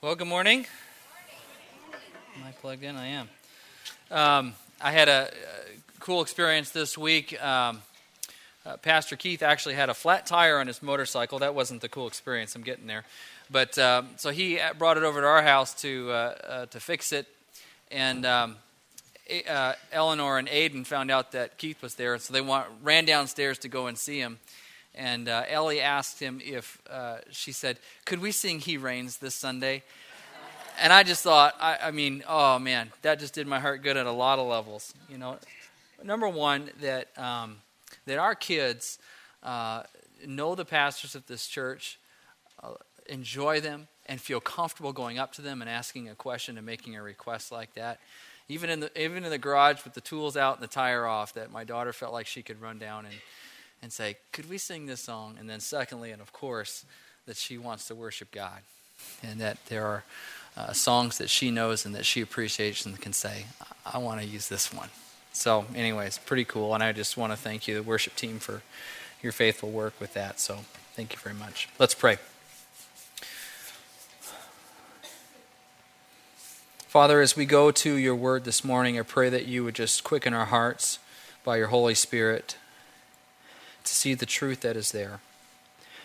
Well, good morning. Am I plugged in? I am. Um, I had a, a, cool experience this week. Um, uh, Pastor Keith actually had a flat tire on his motorcycle. That wasn't the cool experience. I'm getting there. But um, so he brought it over to our house to uh, uh, to fix it, and um, uh, Eleanor and Aiden found out that Keith was there, so they want, ran downstairs to go and see him. And uh, Ellie asked him if, uh, she said, could we sing He Reigns this Sunday? And I just thought, I, I, mean, oh man, that just did my heart good at a lot of levels. You know, number one, that, um, that our kids uh, know the pastors of this church, uh, enjoy them, and feel comfortable going up to them and asking a question and making a request like that. Even in the, even in the garage with the tools out and the tire off, that my daughter felt like she could run down and and say, Could we sing this song? And then, secondly, and of course, that she wants to worship God and that there are uh, songs that she knows and that she appreciates and can say, I, I want to use this one. So, anyways, pretty cool. And I just want to thank you, the worship team, for your faithful work with that. So, thank you very much. Let's pray. Father, as we go to your word this morning, I pray that you would just quicken our hearts by your Holy Spirit to see the truth that is there.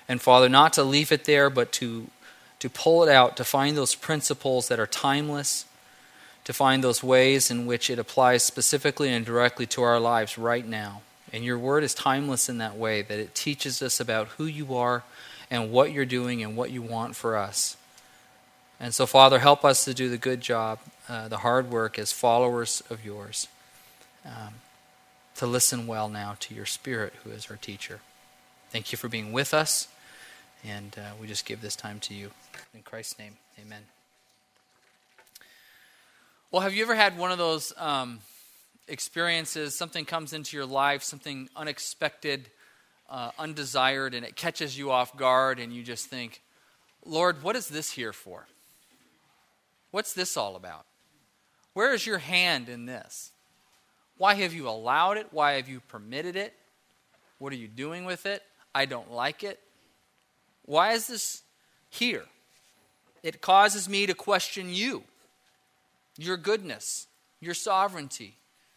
And Father, not to leave it there, but to, to pull it out, to find those principles that are timeless, to find those ways in which it applies specifically and directly to our lives right now. And your word is timeless in that way, that it teaches us about who you are and what you're doing and what you want for us. And so, Father, help us to do the good job, uh, the hard work as followers of yours. Um, to listen well now to your Spirit, who is our teacher. Thank you for being with us, and uh, we just give this time to you. In Christ's name, amen. Well, have you ever had one of those um, experiences? Something comes into your life, something unexpected, uh, undesired, and it catches you off guard, and you just think, Lord, what is this here for? What's this all about? Where is your hand in this? Why have you allowed it? Why have you permitted it? What are you doing with it? I don't like it. Why is this here? It causes me to question you, your goodness, your sovereignty,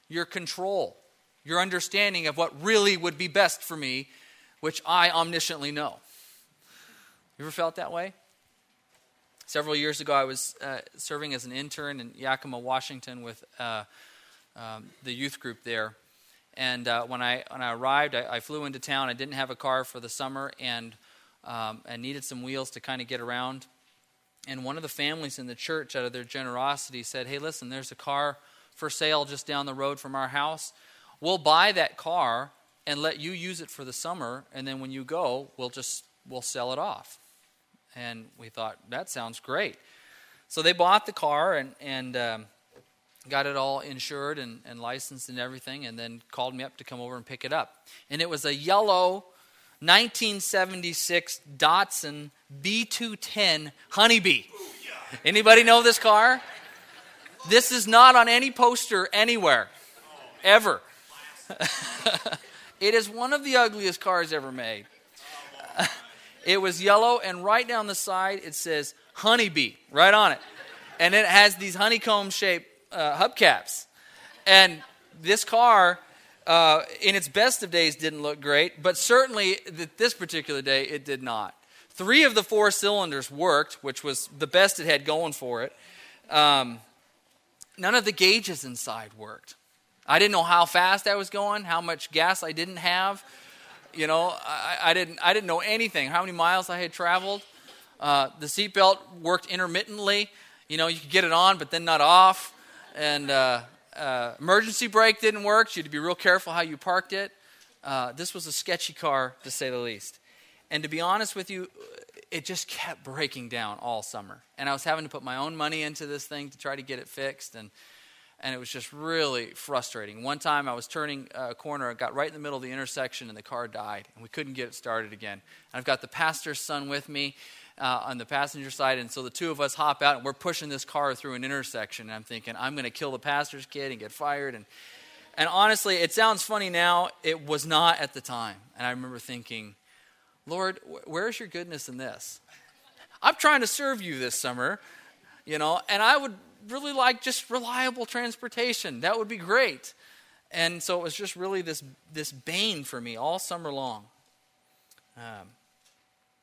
your control, your understanding of what really would be best for me, which I omnisciently know. You ever felt that way? Several years ago, I was uh, serving as an intern in Yakima, Washington, with uh, um, the youth group there. And uh, when I when I arrived, I, I, flew into town. I didn't have a car for the summer, and um, I needed some wheels to kind of get around. And one of the families in the church, out of their generosity, said, "Hey, listen, there's a car for sale just down the road from our house. We'll buy that car and let you use it for the summer, and then when you go, we'll just we'll sell it off." And we thought that sounds great. So they bought the car, and and um, got it all insured and, and licensed and everything, and then called me up to come over and pick it up. And it was a yellow 1976 Datsun B210 Honeybee. Anybody know this car? This is not on any poster anywhere, ever. it is one of the ugliest cars ever made. it was yellow, and right down the side it says Honeybee, right on it. And it has these honeycomb shaped uh, hubcaps. And this car, uh, in its best of days, didn't look great, but certainly this particular day, it did not. Three of the four cylinders worked, which was the best it had going for it. Um, none of the gauges inside worked. I didn't know how fast I was going, how much gas I didn't have. You know, I, I didn't, I didn't know anything, how many miles I had traveled. Uh, the seatbelt worked intermittently. You know, you could get it on, but then not off and uh, uh, emergency brake didn't work. So you had to be real careful how you parked it. Uh, this was a sketchy car, to say the least. And to be honest with you, it just kept breaking down all summer. And I was having to put my own money into this thing to try to get it fixed. And, and it was just really frustrating. One time I was turning a corner, I got right in the middle of the intersection, and the car died. And we couldn't get it started again. And I've got the pastor's son with me uh, on the passenger side. And so the two of us hop out and we're pushing this car through an intersection. And I'm thinking, I'm going to kill the pastor's kid and get fired. And, and honestly, it sounds funny now. It was not at the time. And I remember thinking, Lord, where's your goodness in this? I'm trying to serve you this summer. you know, and I would really like just reliable transportation. That would be great. And so it was just really this, this bane for me all summer long. Um,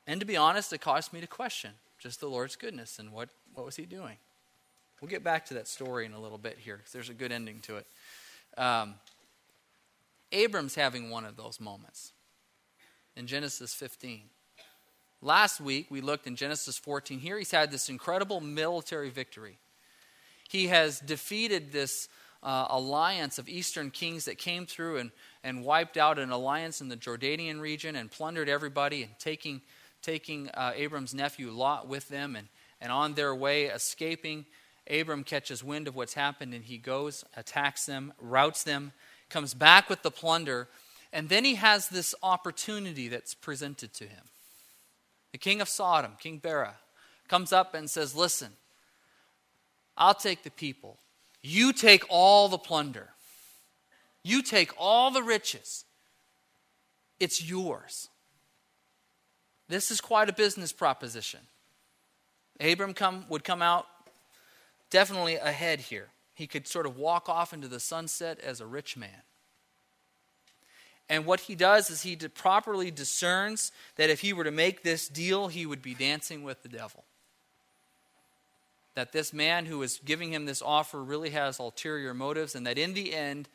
and to be honest, it caused me to question just the Lord's goodness and what, what was he doing. We'll get back to that story in a little bit here because there's a good ending to it. Um, Abram's having one of those moments in Genesis 15. Last week, we looked in Genesis 14. Here, he's had this incredible military victory. He has defeated this uh, alliance of eastern kings that came through and, and wiped out an alliance in the Jordanian region and plundered everybody and taking, taking uh, Abram's nephew Lot with them. And, and on their way, escaping, Abram catches wind of what's happened and he goes, attacks them, routs them, comes back with the plunder, and then he has this opportunity that's presented to him. The king of Sodom, King Bera, comes up and says, Listen, I'll take the people. You take all the plunder. You take all the riches. It's yours. This is quite a business proposition. Abram come, would come out definitely ahead here. He could sort of walk off into the sunset as a rich man. And what he does is he properly discerns that if he were to make this deal, he would be dancing with the devil that this man who is giving him this offer really has ulterior motives, and that in the end,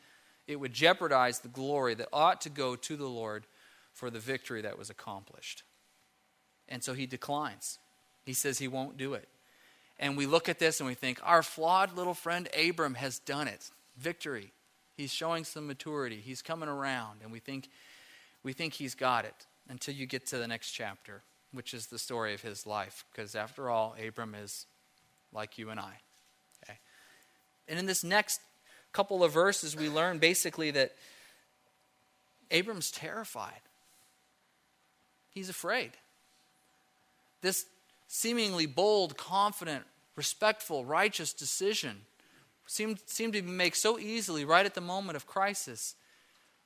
it would jeopardize the glory that ought to go to the Lord for the victory that was accomplished. And so he declines. He says he won't do it. And we look at this and we think, our flawed little friend Abram has done it. Victory. He's showing some maturity. He's coming around. And we think, we think he's got it until you get to the next chapter, which is the story of his life. Because after all, Abram is like you and I. Okay? And in this next couple of verses, we learn basically that Abram's terrified. He's afraid. This seemingly bold, confident, respectful, righteous decision seemed, seemed to be made so easily right at the moment of crisis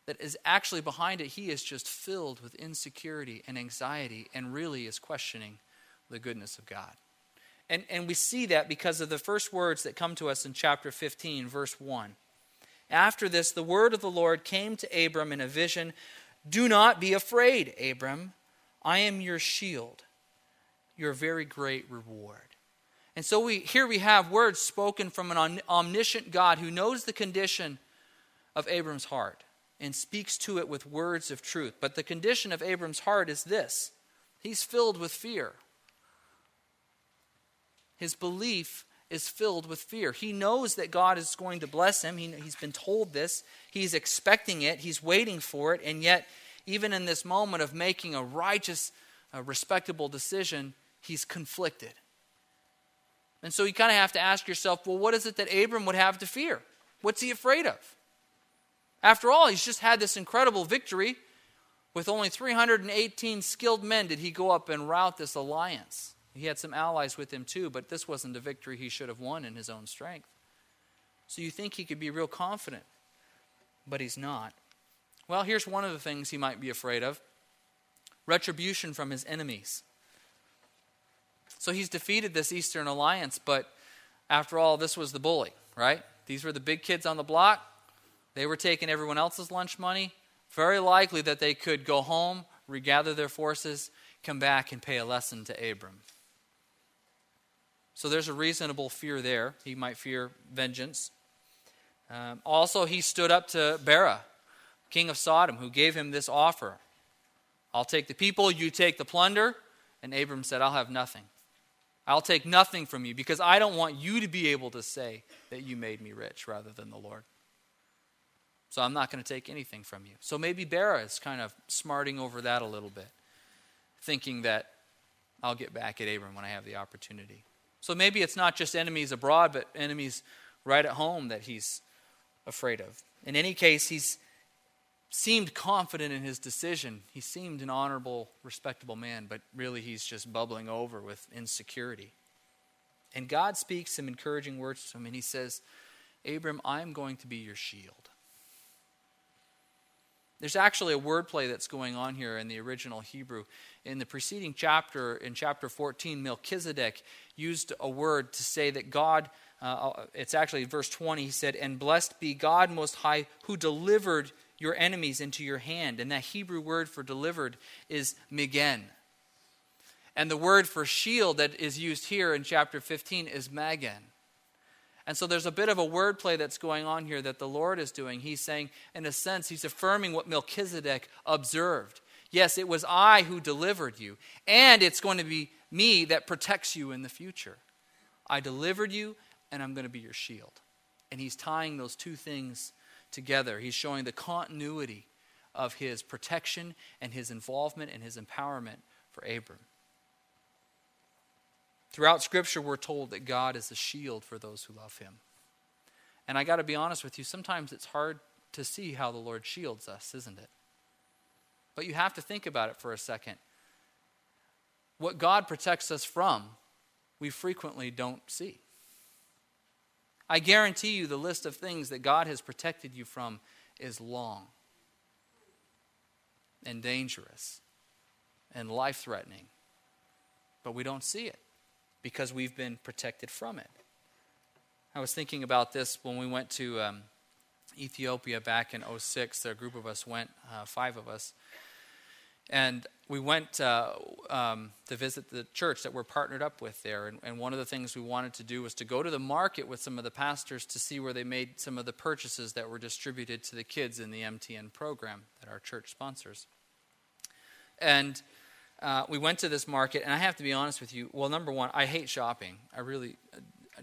that is actually behind it, he is just filled with insecurity and anxiety and really is questioning the goodness of God. And, and we see that because of the first words that come to us in chapter 15, verse 1. After this, the word of the Lord came to Abram in a vision Do not be afraid, Abram. I am your shield, your very great reward. And so we, here we have words spoken from an omniscient God who knows the condition of Abram's heart and speaks to it with words of truth. But the condition of Abram's heart is this he's filled with fear. His belief is filled with fear. He knows that God is going to bless him. He, has been told this. He's expecting it. He's waiting for it. And yet, even in this moment of making a righteous, respectable decision, he's conflicted. And so you kind of have to ask yourself well, what is it that Abram would have to fear? What's he afraid of? After all, he's just had this incredible victory. With only 318 skilled men, did he go up and rout this alliance? He had some allies with him too, but this wasn't a victory he should have won in his own strength. So you think he could be real confident, but he's not. Well, here's one of the things he might be afraid of retribution from his enemies. So he's defeated this Eastern alliance, but after all, this was the bully, right? These were the big kids on the block. They were taking everyone else's lunch money. Very likely that they could go home, regather their forces, come back, and pay a lesson to Abram. So there's a reasonable fear there. He might fear vengeance. Um, also, he stood up to Bera, king of Sodom, who gave him this offer I'll take the people, you take the plunder. And Abram said, I'll have nothing. I'll take nothing from you because I don't want you to be able to say that you made me rich rather than the Lord. So I'm not going to take anything from you. So maybe Bera is kind of smarting over that a little bit, thinking that I'll get back at Abram when I have the opportunity. So maybe it's not just enemies abroad, but enemies right at home that he's afraid of. In any case, he's seemed confident in his decision. He seemed an honorable, respectable man, but really he's just bubbling over with insecurity. And God speaks some encouraging words to him, and he says, Abram, I'm going to be your shield. There's actually a wordplay that's going on here in the original Hebrew. In the preceding chapter, in chapter 14, Melchizedek used a word to say that God, uh, uh it's actually verse 20, he said, And blessed be God Most High, who delivered your enemies into your hand. And that Hebrew word for delivered is migen. And the word for shield that is used here in chapter 15 is magen. And so there's a bit of a wordplay that's going on here that the Lord is doing. He's saying, in a sense, he's affirming what Melchizedek observed. Yes, it was I who delivered you, and it's going to be me that protects you in the future. I delivered you, and I'm going to be your shield. And he's tying those two things together. He's showing the continuity of his protection and his involvement and his empowerment for Abram. Throughout Scripture, we're told that God is a shield for those who love Him. And I got to be honest with you, sometimes it's hard to see how the Lord shields us, isn't it? But you have to think about it for a second. What God protects us from, we frequently don't see. I guarantee you the list of things that God has protected you from is long and dangerous and life threatening, but we don't see it because we've been protected from it. I was thinking about this when we went to um, Ethiopia back in 06. A group of us went, uh, five of us. And we went uh, um, to visit the church that we're partnered up with there. And, and, one of the things we wanted to do was to go to the market with some of the pastors to see where they made some of the purchases that were distributed to the kids in the MTN program that our church sponsors. And uh, we went to this market, and I have to be honest with you. Well, number one, I hate shopping. I really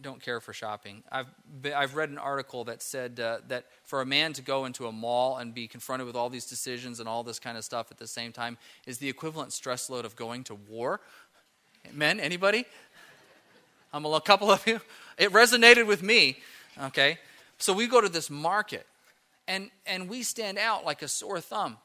don't care for shopping. I've, been, I've read an article that said uh, that for a man to go into a mall and be confronted with all these decisions and all this kind of stuff at the same time is the equivalent stress load of going to war. Men, anybody? I'm a couple of you. It resonated with me. Okay, so we go to this market, and and we stand out like a sore thumb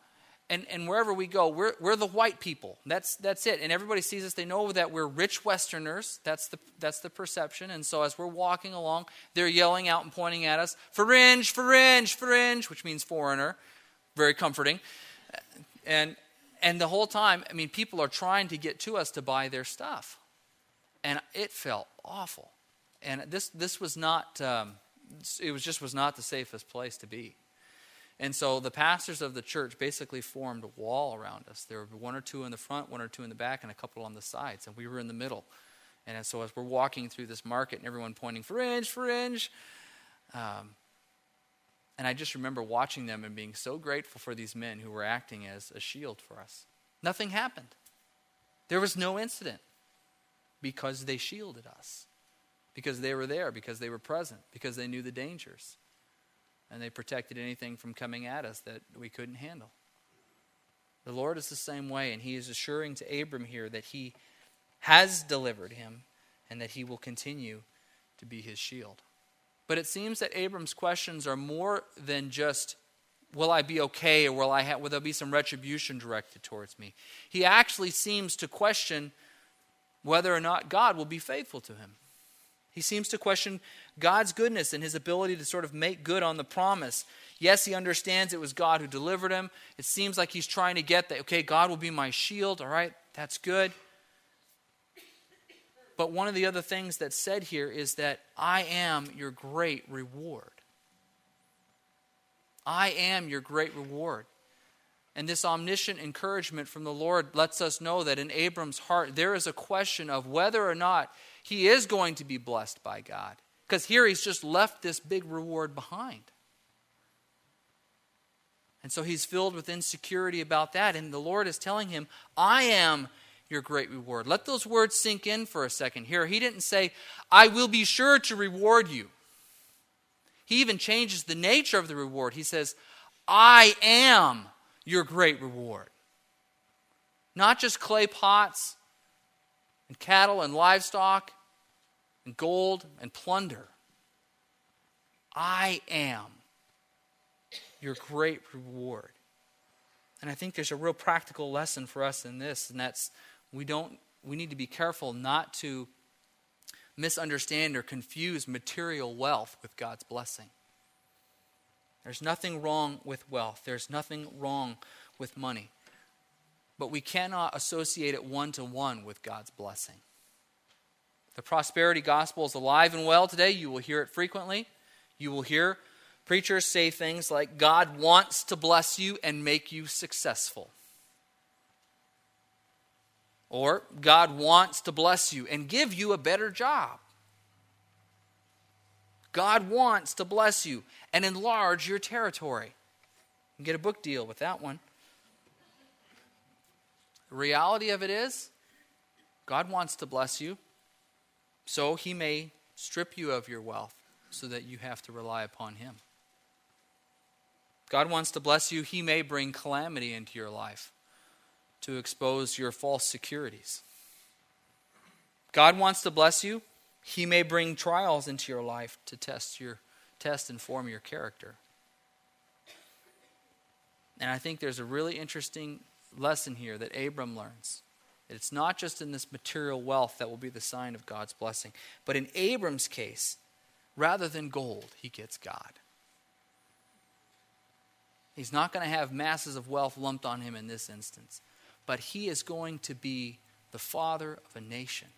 and, and wherever we go, we're, we're the white people. That's, that's it. And everybody sees us. They know that we're rich Westerners. That's the, that's the perception. And so as we're walking along, they're yelling out and pointing at us, fringe, fringe, fringe, which means foreigner. Very comforting. And, and the whole time, I mean, people are trying to get to us to buy their stuff. And it felt awful. And this, this was not, um, it was just was not the safest place to be. And so the pastors of the church basically formed a wall around us. There were one or two in the front, one or two in the back, and a couple on the sides. And we were in the middle. And so as we're walking through this market and everyone pointing, fringe, fringe. Um, and I just remember watching them and being so grateful for these men who were acting as a shield for us. Nothing happened. There was no incident because they shielded us, because they were there, because they were present, because they knew the dangers and they protected anything from coming at us that we couldn't handle. The Lord is the same way, and He is assuring to Abram here that He has delivered him and that He will continue to be his shield. But it seems that Abram's questions are more than just, will I be okay or will, I have, will there be some retribution directed towards me? He actually seems to question whether or not God will be faithful to him. He seems to question God's goodness and his ability to sort of make good on the promise. Yes, he understands it was God who delivered him. It seems like he's trying to get that, okay, God will be my shield. All right, that's good. But one of the other things that's said here is that I am your great reward. I am your great reward. And this omniscient encouragement from the Lord lets us know that in Abram's heart, there is a question of whether or not he is going to be blessed by God. Because here he's just left this big reward behind. And so he's filled with insecurity about that. And the Lord is telling him, I am your great reward. Let those words sink in for a second. Here, he didn't say, I will be sure to reward you. He even changes the nature of the reward. He says, I am your great reward. Not just clay pots and cattle and livestock and gold and plunder. I am your great reward. And I think there's a real practical lesson for us in this, and that's we don't we need to be careful not to misunderstand or confuse material wealth with God's blessing. There's nothing wrong with wealth, there's nothing wrong with money. But we cannot associate it one to one with God's blessing. The prosperity gospel is alive and well today. You will hear it frequently. You will hear preachers say things like, God wants to bless you and make you successful. Or, God wants to bless you and give you a better job. God wants to bless you and enlarge your territory. You get a book deal with that one. Reality of it is, God wants to bless you, so he may strip you of your wealth so that you have to rely upon him. God wants to bless you, he may bring calamity into your life to expose your false securities. God wants to bless you, he may bring trials into your life to test your test and form your character. And I think there's a really interesting lesson here that Abram learns. It's not just in this material wealth that will be the sign of God's blessing, but in Abram's case, rather than gold, he gets God. He's not going to have masses of wealth lumped on him in this instance, but he is going to be the father of a nation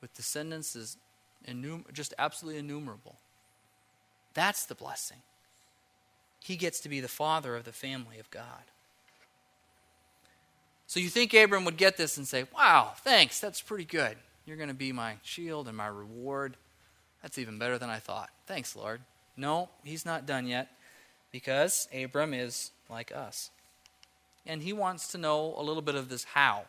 with descendants is innum- just absolutely innumerable. That's the blessing. He gets to be the father of the family of God. So you think Abram would get this and say, Wow, thanks, that's pretty good. You're going to be my shield and my reward. That's even better than I thought. Thanks, Lord. No, he's not done yet because Abram is like us. And he wants to know a little bit of this how.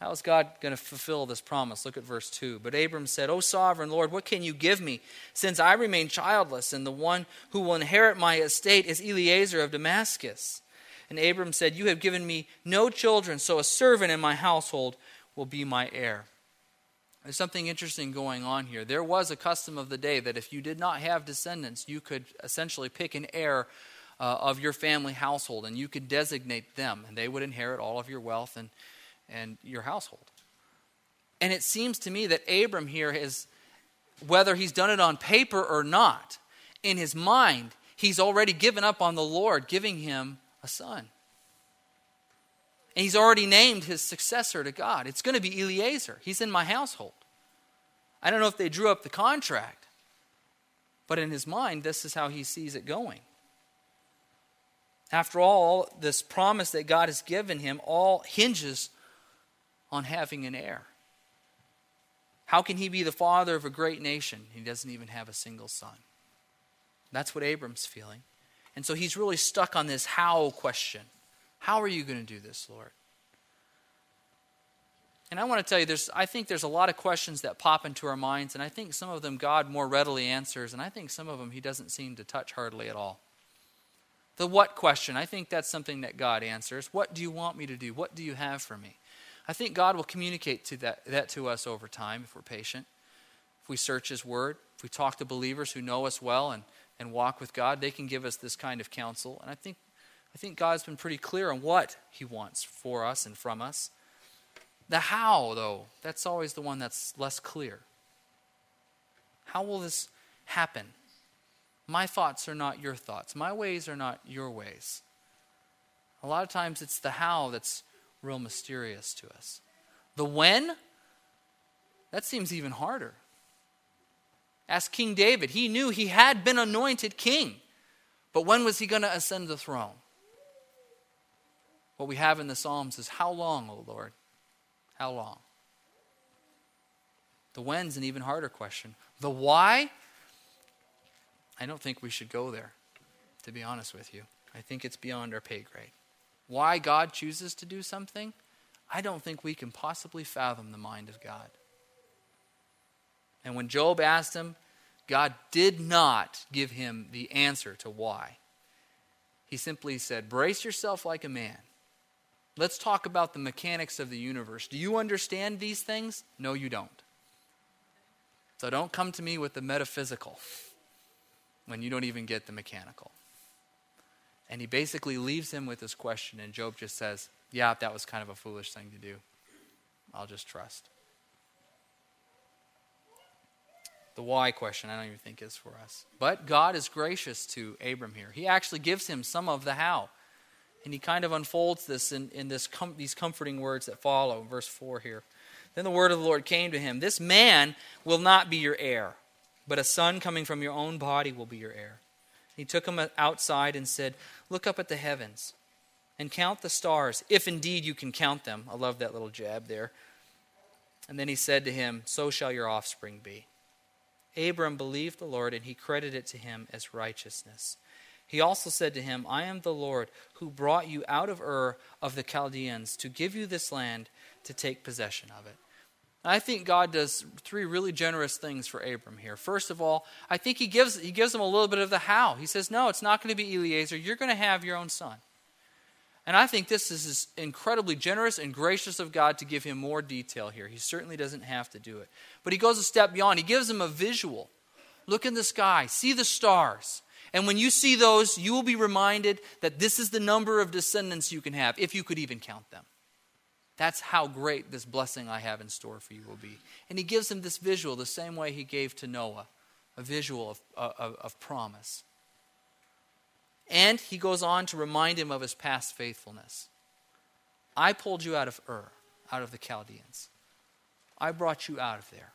How is God going to fulfill this promise? Look at verse 2. But Abram said, O sovereign Lord, what can you give me, since I remain childless, and the one who will inherit my estate is Eliezer of Damascus? And Abram said, You have given me no children, so a servant in my household will be my heir. There's something interesting going on here. There was a custom of the day that if you did not have descendants, you could essentially pick an heir uh, of your family household and you could designate them, and they would inherit all of your wealth and and your household. And it seems to me that Abram here is, whether he's done it on paper or not, in his mind, he's already given up on the Lord giving him son. And he's already named his successor to God. It's going to be Eliezer. He's in my household. I don't know if they drew up the contract, but in his mind, this is how he sees it going. After all, this promise that God has given him all hinges on having an heir. How can he be the father of a great nation? He doesn't even have a single son. That's what Abram's feeling. And so he's really stuck on this how question. How are you going to do this, Lord? And I want to tell you, there's, I think there's a lot of questions that pop into our minds, and I think some of them God more readily answers, and I think some of them He doesn't seem to touch hardly at all. The what question, I think that's something that God answers. What do you want me to do? What do you have for me? I think God will communicate to that, that to us over time if we're patient. If we search His Word, if we talk to believers who know us well and, and walk with God, they can give us this kind of counsel. And I think, I think God's been pretty clear on what He wants for us and from us. The how, though, that's always the one that's less clear. How will this happen? My thoughts are not your thoughts. My ways are not your ways. A lot of times it's the how that's real mysterious to us. The when, that seems even harder. Ask King David. He knew he had been anointed king, but when was he going to ascend the throne? What we have in the Psalms is How long, O Lord? How long? The when's an even harder question. The why, I don't think we should go there, to be honest with you. I think it's beyond our pay grade why God chooses to do something, I don't think we can possibly fathom the mind of God. And when Job asked him, God did not give him the answer to why. He simply said, Brace yourself like a man. Let's talk about the mechanics of the universe. Do you understand these things? No, you don't. So don't come to me with the metaphysical when you don't even get the mechanical. And he basically leaves him with this question, and Job just says, Yeah, that was kind of a foolish thing to do. I'll just trust. The why question, I don't even think is for us. But God is gracious to Abram here. He actually gives him some of the how. And he kind of unfolds this in, in this com- these comforting words that follow, verse 4 here. Then the word of the Lord came to him This man will not be your heir, but a son coming from your own body will be your heir. He took him outside and said, Look up at the heavens and count the stars, if indeed you can count them. I love that little jab there. And then he said to him, So shall your offspring be. Abram believed the Lord, and he credited it to him as righteousness. He also said to him, I am the Lord who brought you out of Ur of the Chaldeans to give you this land to take possession of it. I think God does three really generous things for Abram here. First of all, I think he gives, he gives him a little bit of the how. He says, No, it's not going to be Eliezer. You're going to have your own son. And I think this is incredibly generous and gracious of God to give him more detail here. He certainly doesn't have to do it. But he goes a step beyond. He gives him a visual. Look in the sky, see the stars. And when you see those, you will be reminded that this is the number of descendants you can have, if you could even count them. That's how great this blessing I have in store for you will be. And he gives him this visual the same way he gave to Noah a visual of, uh, of, of promise. And he goes on to remind him of his past faithfulness. I pulled you out of Ur, out of the Chaldeans. I brought you out of there.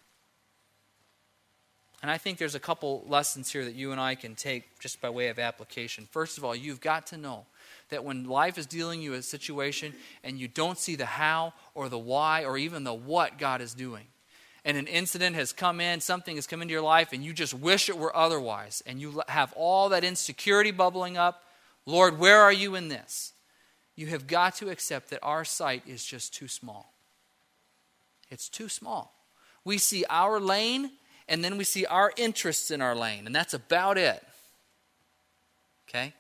And I think there's a couple lessons here that you and I can take just by way of application. First of all, you've got to know that when life is dealing you a situation and you don't see the how or the why or even the what God is doing, and an incident has come in, something has come into your life, and you just wish it were otherwise, and you have all that insecurity bubbling up, Lord, where are you in this? You have got to accept that our sight is just too small. It's too small. We see our lane, and then we see our interests in our lane, and that's about it. Okay?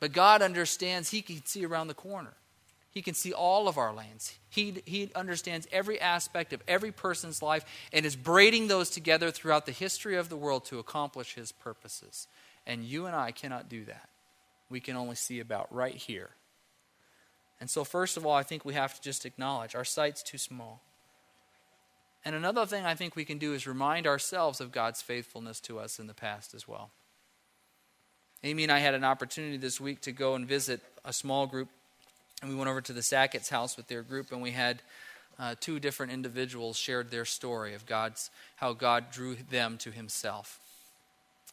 But God understands He can see around the corner. He can see all of our lanes. He, he understands every aspect of every person's life and is braiding those together throughout the history of the world to accomplish his purposes. And you and I cannot do that. We can only see about right here. And so, first of all, I think we have to just acknowledge our sight's too small. And another thing I think we can do is remind ourselves of God's faithfulness to us in the past as well. Amy and I had an opportunity this week to go and visit a small group and we went over to the Sackett's house with their group, and we had uh, two different individuals shared their story of God's how God drew them to Himself,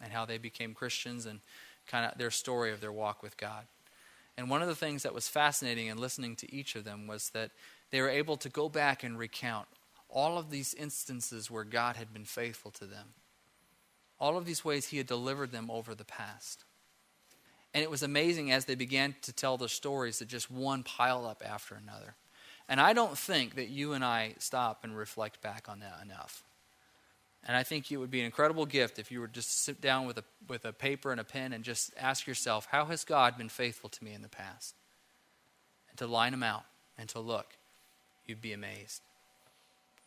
and how they became Christians, and kind of their story of their walk with God. And one of the things that was fascinating in listening to each of them was that they were able to go back and recount all of these instances where God had been faithful to them, all of these ways He had delivered them over the past. And it was amazing as they began to tell their stories that just one piled up after another. And I don't think that you and I stop and reflect back on that enough. And I think it would be an incredible gift if you were just to sit down with a, with a paper and a pen and just ask yourself, how has God been faithful to me in the past? And to line them out and to look. You'd be amazed.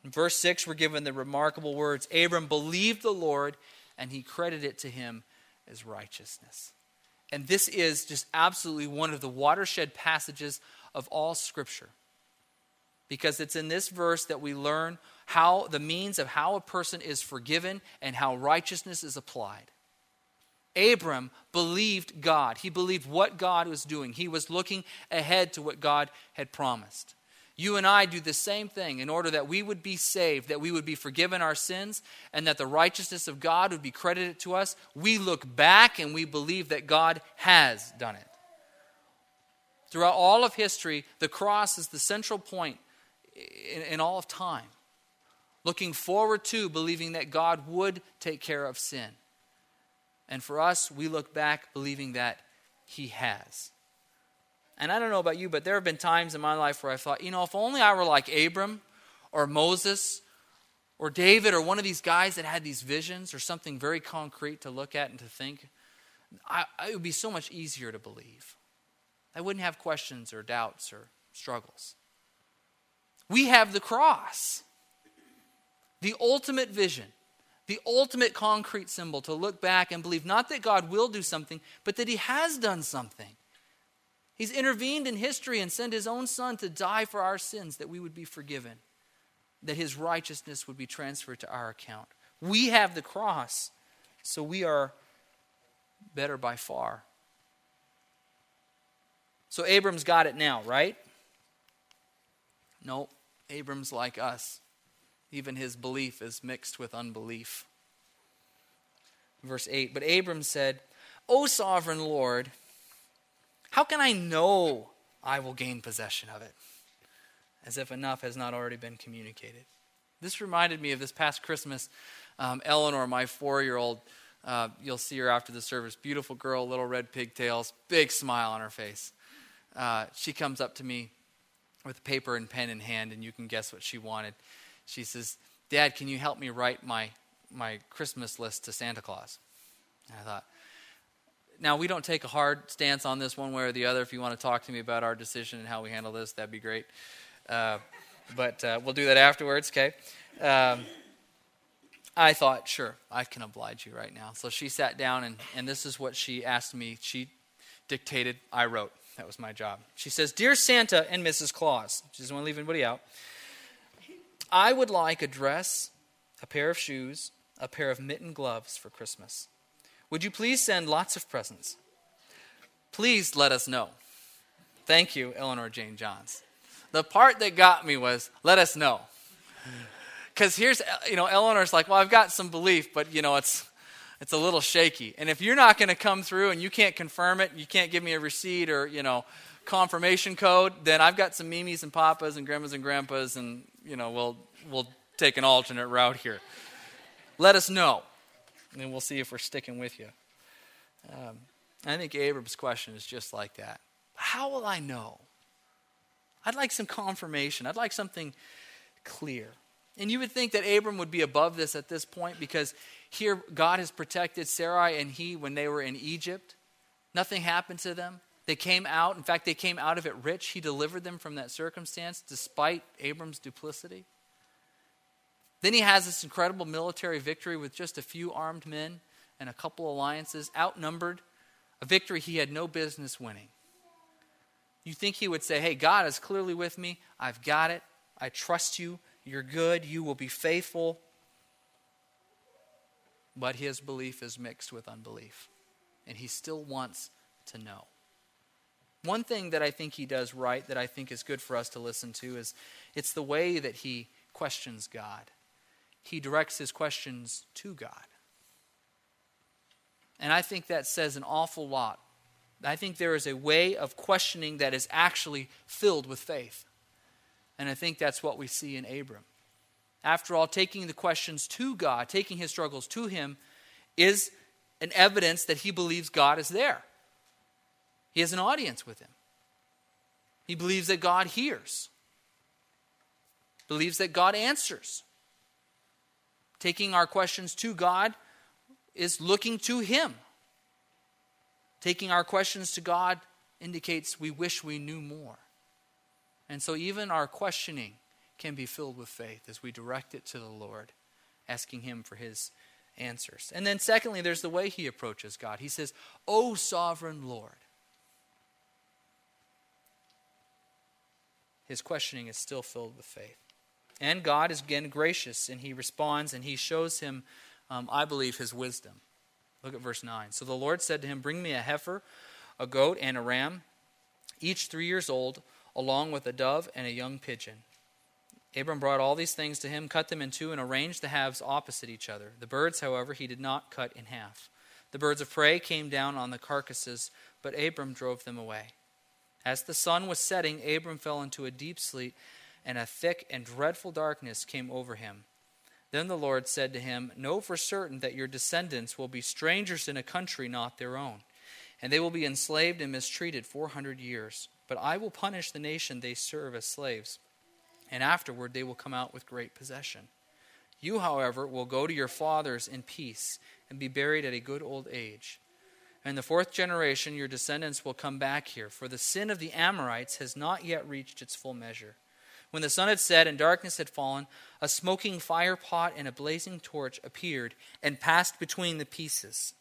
In verse 6, we're given the remarkable words Abram believed the Lord, and he credited it to him as righteousness. And this is just absolutely one of the watershed passages of all Scripture. Because it's in this verse that we learn how the means of how a person is forgiven and how righteousness is applied. Abram believed God. He believed what God was doing. He was looking ahead to what God had promised. You and I do the same thing in order that we would be saved, that we would be forgiven our sins, and that the righteousness of God would be credited to us. We look back and we believe that God has done it. Throughout all of history, the cross is the central point in, in all of time. Looking forward to believing that God would take care of sin. And for us, we look back believing that He has. And I don't know about you, but there have been times in my life where I thought, you know, if only I were like Abram or Moses or David or one of these guys that had these visions or something very concrete to look at and to think, I, it would be so much easier to believe. I wouldn't have questions or doubts or struggles. We have the cross, the ultimate vision, the ultimate concrete symbol to look back and believe not that God will do something, but that He has done something. He's intervened in history and sent his own son to die for our sins that we would be forgiven. that his righteousness would be transferred to our account. We have the cross, so we are better by far. So Abram's got it now, right? No, Abram's like us. Even his belief is mixed with unbelief. Verse 8 But Abram said, O sovereign Lord, how can I know I will gain possession of it? As if enough has not already been communicated. This reminded me of this past Christmas. Um, Eleanor, my four year old, uh, you'll see her after the service. Beautiful girl, little red pigtails, big smile on her face. Uh, she comes up to me with paper and pen in hand, and you can guess what she wanted. She says, Dad, can you help me write my, my Christmas list to Santa Claus? And I thought, now we don't take a hard stance on this one way or the other. If you want to talk to me about our decision and how we handle this, that'd be great. Uh, but uh, we'll do that afterwards, okay? Um, I thought, sure, I can oblige you right now. So she sat down, and, and this is what she asked me. She dictated, I wrote. That was my job. She says, Dear Santa and Mrs. Claus, she doesn't want to leave anybody out. I would like a dress, a pair of shoes, a pair of mitten gloves for Christmas. Would you please send lots of presents? Please let us know. Thank you, Eleanor Jane Johns. The part that got me was, let us know. Because here's, you know, Eleanor's like, well, I've got some belief, but, you know, it's, it's a little shaky. And if you're not going to come through and you can't confirm it, you can't give me a receipt or, you know, confirmation code, then I've got some mimis and papas and grandmas and grandpas, and, you know, we'll, we'll take an alternate route here. Let us know and we'll see if we're sticking with you. Um, I think Abram's question is just like that. How will I know? I'd like some confirmation. I'd like something clear. And you would think that Abram would be above this at this point because here God has protected Sarai and he when they were in Egypt. Nothing happened to them. They came out. In fact, they came out of it rich. He delivered them from that circumstance despite Abram's duplicity. Then he has this incredible military victory with just a few armed men and a couple alliances, outnumbered, a victory he had no business winning. You think he would say, Hey, God is clearly with me. I've got it. I trust you. You're good. You will be faithful. But his belief is mixed with unbelief, and he still wants to know. One thing that I think he does right that I think is good for us to listen to is it's the way that he questions God he directs his questions to God. And I think that says an awful lot. I think there is a way of questioning that is actually filled with faith. And I think that's what we see in Abram. After all, taking the questions to God, taking his struggles to him, is an evidence that he believes God is there. He has an audience with him. He believes that God hears, believes that God answers taking our questions to God is looking to Him. Taking our questions to God indicates we wish we knew more. And so even our questioning can be filled with faith as we direct it to the Lord, asking Him for His answers. And then, secondly, there's the way He approaches God. He says, O sovereign Lord. His questioning is still filled with faith. And God is again gracious, and he responds and he shows him, um, I believe, his wisdom. Look at verse 9. So the Lord said to him, Bring me a heifer, a goat, and a ram, each three years old, along with a dove and a young pigeon. Abram brought all these things to him, cut them in two, and arranged the halves opposite each other. The birds, however, he did not cut in half. The birds of prey came down on the carcasses, but Abram drove them away. As the sun was setting, Abram fell into a deep sleep and a thick and dreadful darkness came over him. Then the Lord said to him, Know for certain that your descendants will be strangers in a country not their own, and they will be enslaved and mistreated four hundred years. But I will punish the nation they serve as slaves, and afterward they will come out with great possession. You, however, will go to your fathers in peace and be buried at a good old age. In the fourth generation, your descendants will come back here, for the sin of the Amorites has not yet reached its full measure. When the sun had set and darkness had fallen, a smoking fire pot and a blazing torch appeared and passed between the pieces.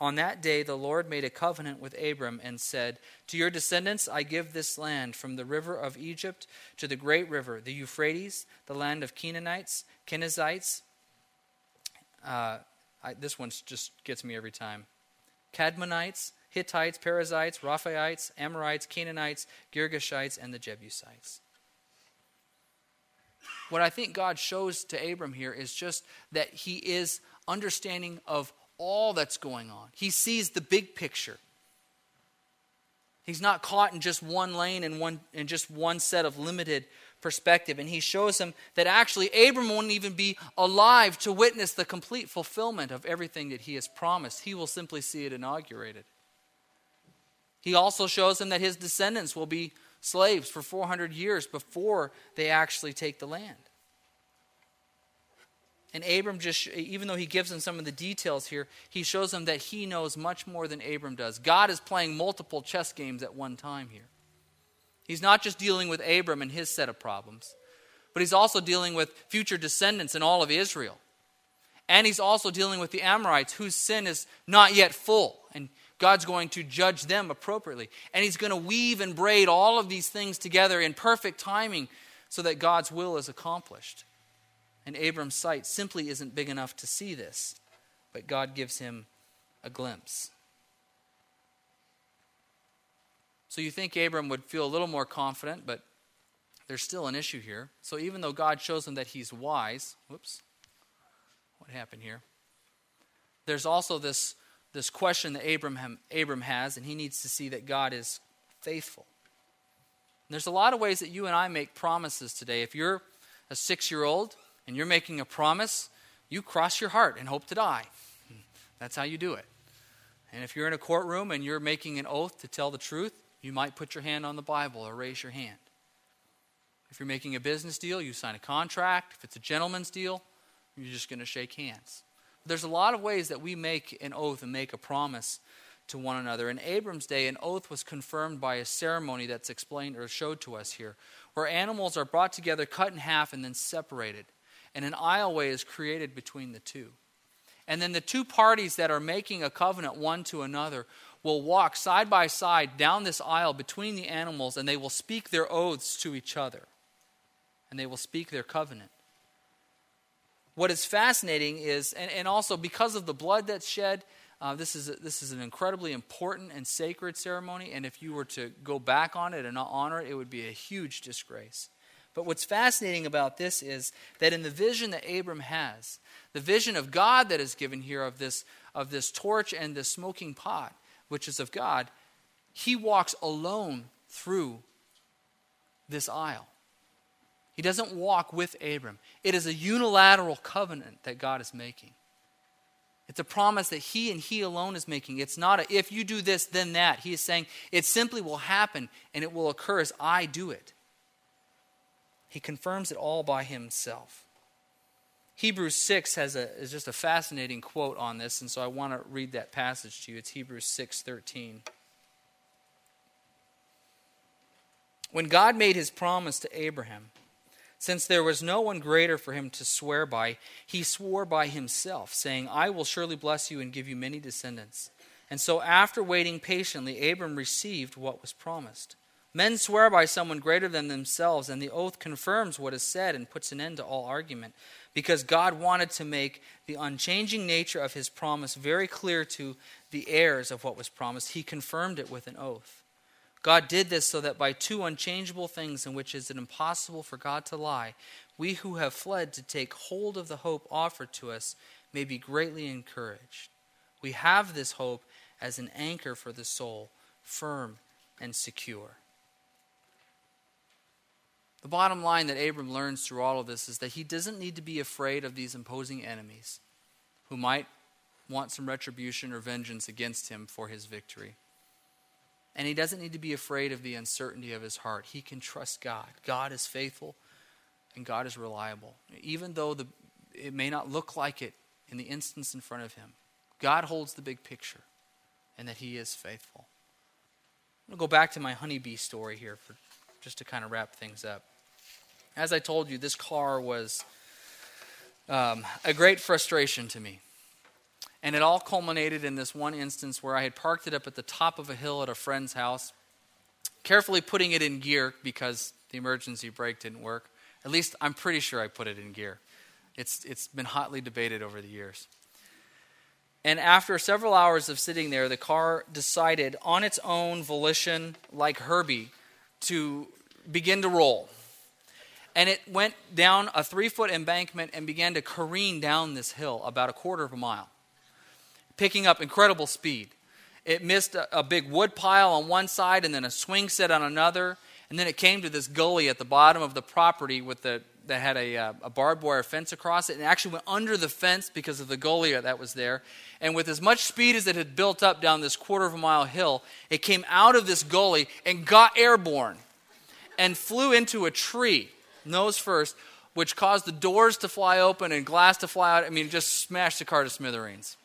On that day, the Lord made a covenant with Abram and said, To your descendants I give this land, from the river of Egypt to the great river, the Euphrates, the land of Kenites, Kenizzites. Uh, I, this one just gets me every time. Kadmonites, Hittites, Perizzites, Rephaites, Amorites, Canaanites, Girgashites, and the Jebusites. What I think God shows to Abram here is just that he is understanding of all that's going on. He sees the big picture. He's not caught in just one lane and one in just one set of limited perspective. And he shows him that actually Abram won't even be alive to witness the complete fulfillment of everything that he has promised. He will simply see it inaugurated. He also shows him that his descendants will be slaves for 400 years before they actually take the land. And Abram just, even though he gives them some of the details here, he shows them that he knows much more than Abram does. God is playing multiple chess games at one time here. He's not just dealing with Abram and his set of problems, but he's also dealing with future descendants in all of Israel. And he's also dealing with the Amorites whose sin is not yet full. God's going to judge them appropriately. And he's going to weave and braid all of these things together in perfect timing so that God's will is accomplished. And Abram's sight simply isn't big enough to see this, but God gives him a glimpse. So you think Abram would feel a little more confident, but there's still an issue here. So even though God shows him that he's wise, whoops, what happened here? There's also this, this question that Abram, Abram has, and he needs to see that God is faithful. And there's a lot of ways that you and I make promises today. If you're a six year old and you're making a promise, you cross your heart and hope to die. That's how you do it. And if you're in a courtroom and you're making an oath to tell the truth, you might put your hand on the Bible or raise your hand. If you're making a business deal, you sign a contract. If it's a gentleman's deal, you're just going to shake hands. There's a lot of ways that we make an oath and make a promise to one another. In Abram's day, an oath was confirmed by a ceremony that's explained or showed to us here, where animals are brought together, cut in half, and then separated and an aisleway is created between the two. And then the two parties that are making a covenant one to another will walk side by side down this aisle between the animals and they will speak their oaths to each other. And they will speak their covenant. What is fascinating is, and, and also because of the blood that's shed, uh, this, is a, this is an incredibly important and sacred ceremony. And if you were to go back on it and not honor it, it would be a huge disgrace. But what's fascinating about this is that in the vision that Abram has, the vision of God that is given here of this, of this torch and this smoking pot, which is of God, he walks alone through this aisle. He doesn't walk with Abram. It is a unilateral covenant that God is making. It's a promise that he and he alone is making. It's not a if you do this, then that. He is saying it simply will happen and it will occur as I do it. He confirms it all by himself. Hebrews 6 has a, is just a fascinating quote on this, and so I want to read that passage to you. It's Hebrews 6 13. When God made his promise to Abraham, since there was no one greater for him to swear by, he swore by himself, saying, I will surely bless you and give you many descendants. And so, after waiting patiently, Abram received what was promised. Men swear by someone greater than themselves, and the oath confirms what is said and puts an end to all argument. Because God wanted to make the unchanging nature of his promise very clear to the heirs of what was promised, he confirmed it with an oath. God did this so that by two unchangeable things in which it is impossible for God to lie, we who have fled to take hold of the hope offered to us may be greatly encouraged. We have this hope as an anchor for the soul, firm and secure. The bottom line that Abram learns through all of this is that he doesn't need to be afraid of these imposing enemies who might want some retribution or vengeance against him for his victory. And he doesn't need to be afraid of the uncertainty of his heart. He can trust God. God is faithful and God is reliable. Even though the, it may not look like it in the instance in front of him, God holds the big picture and that he is faithful. I'm going to go back to my honeybee story here for just to kind of wrap things up. As I told you, this car was um, a great frustration to me. And it all culminated in this one instance where I had parked it up at the top of a hill at a friend's house, carefully putting it in gear because the emergency brake didn't work. At least I'm pretty sure I put it in gear. It's, it's been hotly debated over the years. And after several hours of sitting there, the car decided on its own volition, like Herbie, to begin to roll. And it went down a three foot embankment and began to careen down this hill about a quarter of a mile, picking up incredible speed. It missed a, a big wood pile on one side and then a swing set on another. And then it came to this gully at the bottom of the property with the, that had a, uh, a barbed wire fence across it and it actually went under the fence because of the gully that was there. And with as much speed as it had built up down this quarter of a mile hill, it came out of this gully and got airborne and flew into a tree, nose first, which caused the doors to fly open and glass to fly out. I mean, just smashed the car to smithereens.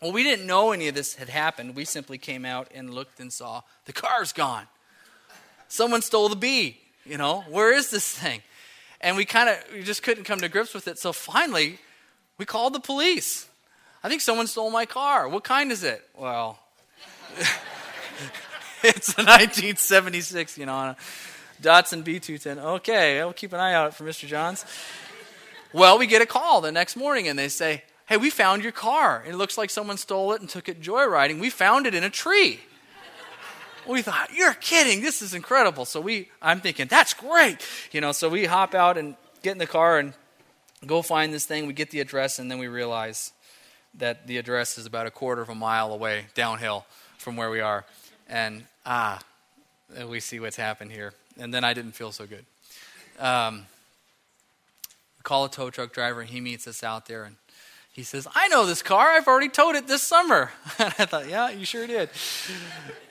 Well, we didn't know any of this had happened. We simply came out and looked and saw the car's gone. Someone stole the bee. You know, where is this thing? And we kind of we just couldn't come to grips with it. So finally, we called the police. I think someone stole my car. What kind is it? Well, it's a 1976, you know, Datsun B210. Okay, I'll keep an eye out for Mr. Johns. Well, we get a call the next morning and they say, Hey, we found your car. It looks like someone stole it and took it joyriding. We found it in a tree we thought, you're kidding. This is incredible. So we, I'm thinking, that's great. You know, so we hop out and get in the car and go find this thing. We get the address, and then we realize that the address is about a quarter of a mile away downhill from where we are. And ah, we see what's happened here. And then I didn't feel so good. Um, call a tow truck driver, he meets us out there, and he says, I know this car. I've already towed it this summer. and I thought, yeah, you sure did.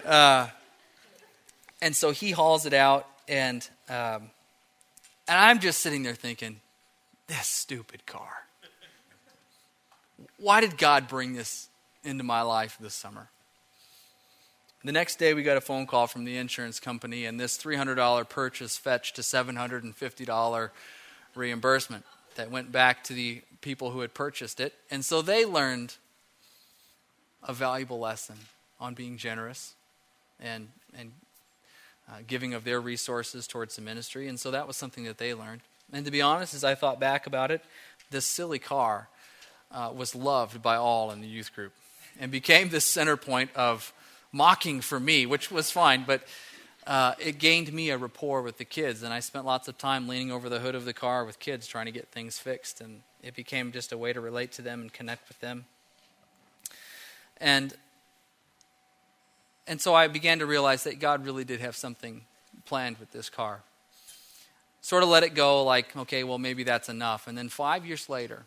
Uh, and so he hauls it out, and um, and I'm just sitting there thinking, this stupid car. Why did God bring this into my life this summer? The next day, we got a phone call from the insurance company, and this $300 purchase fetched a $750 reimbursement that went back to the people who had purchased it. And so they learned a valuable lesson on being generous and, and uh, giving of their resources towards the ministry. And so that was something that they learned. And to be honest, as I thought back about it, this silly car uh, was loved by all in the youth group and became the center point of mocking for me, which was fine, but uh, it gained me a rapport with the kids. And I spent lots of time leaning over the hood of the car with kids trying to get things fixed. And it became just a way to relate to them and connect with them. And and so I began to realize that God really did have something planned with this car. Sort of let it go, like, okay, well, maybe that's enough. And then five years later,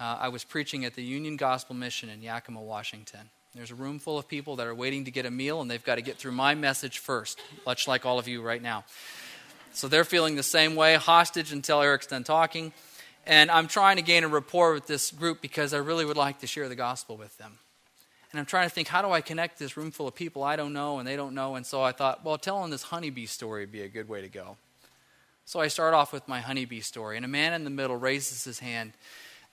uh, I was preaching at the Union Gospel Mission in Yakima, Washington. There's a room full of people that are waiting to get a meal, and they've got to get through my message first, much like all of you right now. So they're feeling the same way, hostage until Eric's done talking. And I'm trying to gain a rapport with this group because I really would like to share the gospel with them. And I'm trying to think, how do I connect this room full of people I don't know and they don't know? And so I thought, well, telling this honeybee story would be a good way to go. So I start off with my honeybee story. And a man in the middle raises his hand,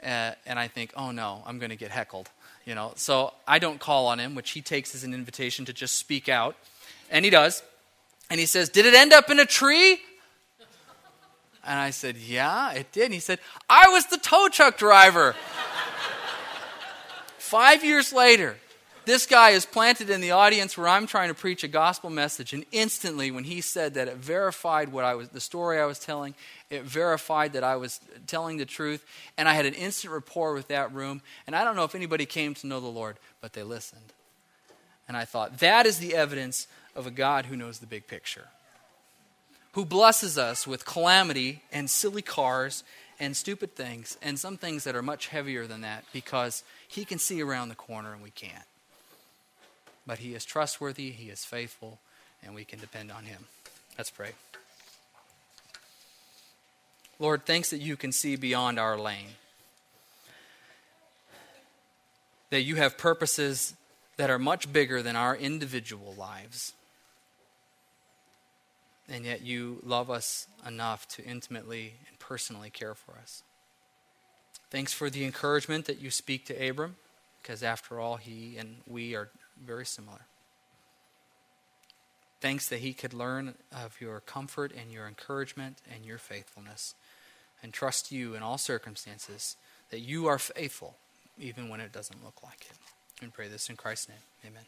uh, and I think, oh no, I'm going to get heckled. You know, so I don't call on him, which he takes as an invitation to just speak out. And he does. And he says, Did it end up in a tree? And I said, Yeah, it did. And he said, I was the tow truck driver. Five years later, this guy is planted in the audience where I'm trying to preach a gospel message, and instantly, when he said that, it verified what I was, the story I was telling. It verified that I was telling the truth, and I had an instant rapport with that room. And I don't know if anybody came to know the Lord, but they listened. And I thought, that is the evidence of a God who knows the big picture, who blesses us with calamity and silly cars and stupid things, and some things that are much heavier than that, because He can see around the corner and we can't. But He is trustworthy, He is faithful, and we can depend on Him. Let's pray. Lord, thanks that you can see beyond our lane. That you have purposes that are much bigger than our individual lives. And yet you love us enough to intimately and personally care for us. Thanks for the encouragement that you speak to Abram because after all, he and we are very similar. Thanks that he could learn of your comfort and your encouragement and your faithfulness and trust you in all circumstances, that you are faithful even when it doesn't look like it. And pray this in Christ's name. Amen.